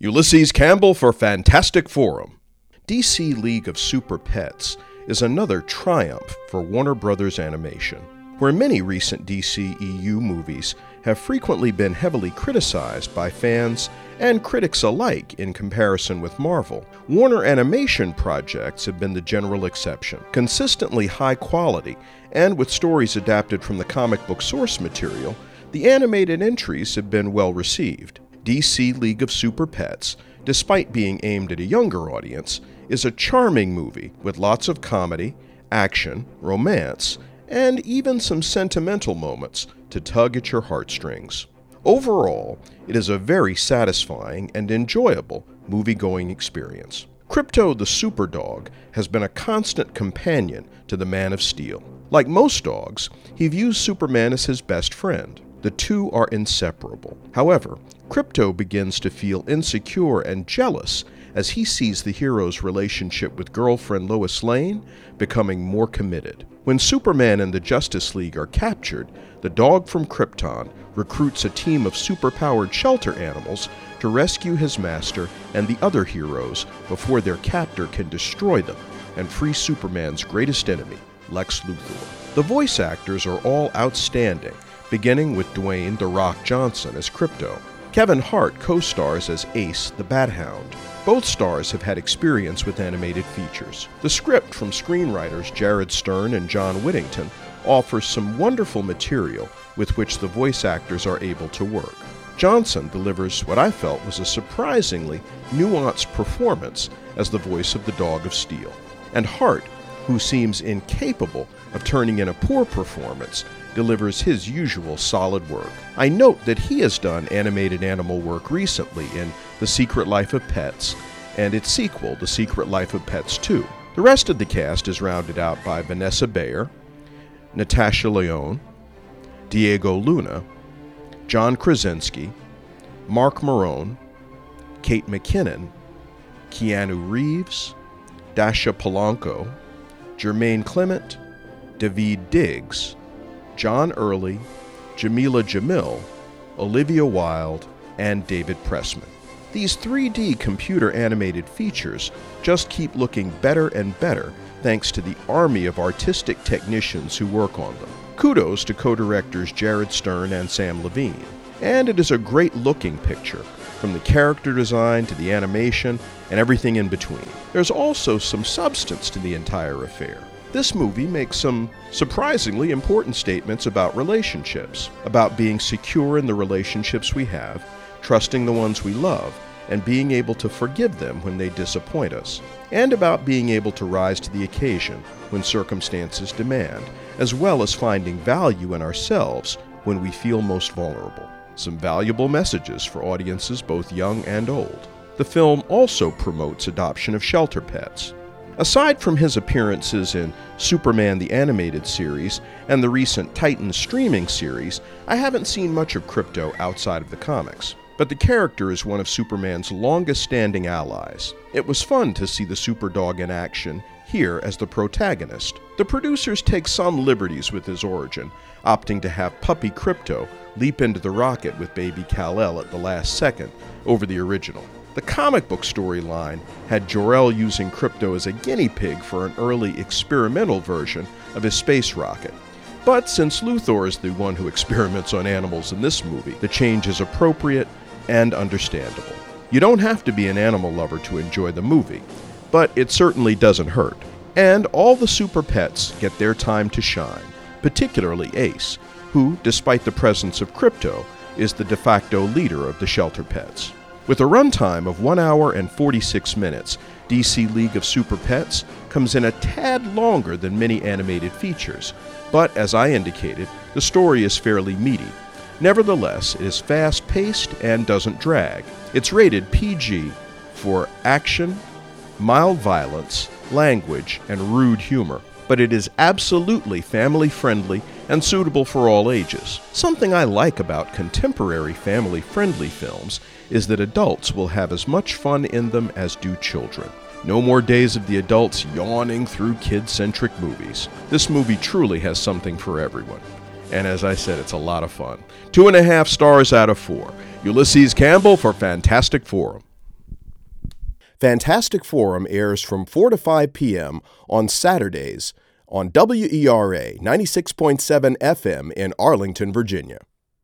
Ulysses Campbell for Fantastic Forum. DC League of Super Pets is another triumph for Warner Brothers Animation. Where many recent DCEU movies have frequently been heavily criticized by fans and critics alike in comparison with Marvel, Warner Animation projects have been the general exception. Consistently high quality, and with stories adapted from the comic book source material, the animated entries have been well received. DC League of Super Pets, despite being aimed at a younger audience, is a charming movie with lots of comedy, action, romance, and even some sentimental moments to tug at your heartstrings. Overall, it is a very satisfying and enjoyable movie going experience. Krypto the Superdog has been a constant companion to the Man of Steel. Like most dogs, he views Superman as his best friend. The two are inseparable. However, Krypto begins to feel insecure and jealous as he sees the hero's relationship with girlfriend Lois Lane becoming more committed. When Superman and the Justice League are captured, the dog from Krypton recruits a team of superpowered shelter animals to rescue his master and the other heroes before their captor can destroy them and free Superman's greatest enemy, Lex Luthor. The voice actors are all outstanding, beginning with Dwayne The Rock Johnson as Krypto. Kevin Hart co stars as Ace the Bat Hound. Both stars have had experience with animated features. The script from screenwriters Jared Stern and John Whittington offers some wonderful material with which the voice actors are able to work. Johnson delivers what I felt was a surprisingly nuanced performance as the voice of the Dog of Steel. And Hart, who seems incapable of turning in a poor performance, delivers his usual solid work. I note that he has done animated animal work recently in The Secret Life of Pets and its sequel, The Secret Life of Pets 2. The rest of the cast is rounded out by Vanessa Bayer, Natasha Lyonne, Diego Luna, John Krasinski, Marc Maron, Kate McKinnon, Keanu Reeves, Dascha Polanco, Jemaine Clement, Daveed Diggs, John Early, Jameela Jamil, Olivia Wilde, and David Pressman. These 3D computer animated features just keep looking better and better thanks to the army of artistic technicians who work on them. Kudos to co directors Jared Stern and Sam Levine. And it is a great looking picture, from the character design to the animation and everything in between. There's also some substance to the entire affair. This movie makes some surprisingly important statements about relationships, about being secure in the relationships we have, trusting the ones we love, and being able to forgive them when they disappoint us, and about being able to rise to the occasion when circumstances demand, as well as finding value in ourselves when we feel most vulnerable. Some valuable messages for audiences both young and old. The film also promotes adoption of shelter pets. Aside from his appearances in Superman the Animated Series and the recent Titans streaming series, I haven't seen much of Krypto outside of the comics. But the character is one of Superman's longest standing allies. It was fun to see the Superdog in action here as the protagonist. The producers take some liberties with his origin, opting to have puppy Krypto leap into the rocket with baby Kal-El at the last second over the original. The comic book storyline had Jor-El using Krypto as a guinea pig for an early experimental version of his space rocket. But since Luthor is the one who experiments on animals in this movie, the change is appropriate and understandable. You don't have to be an animal lover to enjoy the movie, but it certainly doesn't hurt. And all the super pets get their time to shine, particularly Ace, who, despite the presence of Krypto, is the de facto leader of the shelter pets. With a runtime of 1 hour and 46 minutes, DC League of Super Pets comes in a tad longer than many animated features, but as I indicated, the story is fairly meaty. Nevertheless, it is fast paced and doesn't drag. It's rated PG for action, mild violence, language, and rude humor, but it is absolutely family friendly and suitable for all ages. Something I like about contemporary family friendly films is that adults will have as much fun in them as do children. No more days of the adults yawning through kid centric movies. This movie truly has something for everyone. And as I said, it's a lot of fun. Two and a half stars out of four. Ulysses Campbell for Fantastic Forum. Fantastic Forum airs from 4 to 5 p.m. on Saturdays on WERA 96.7 FM in Arlington, Virginia.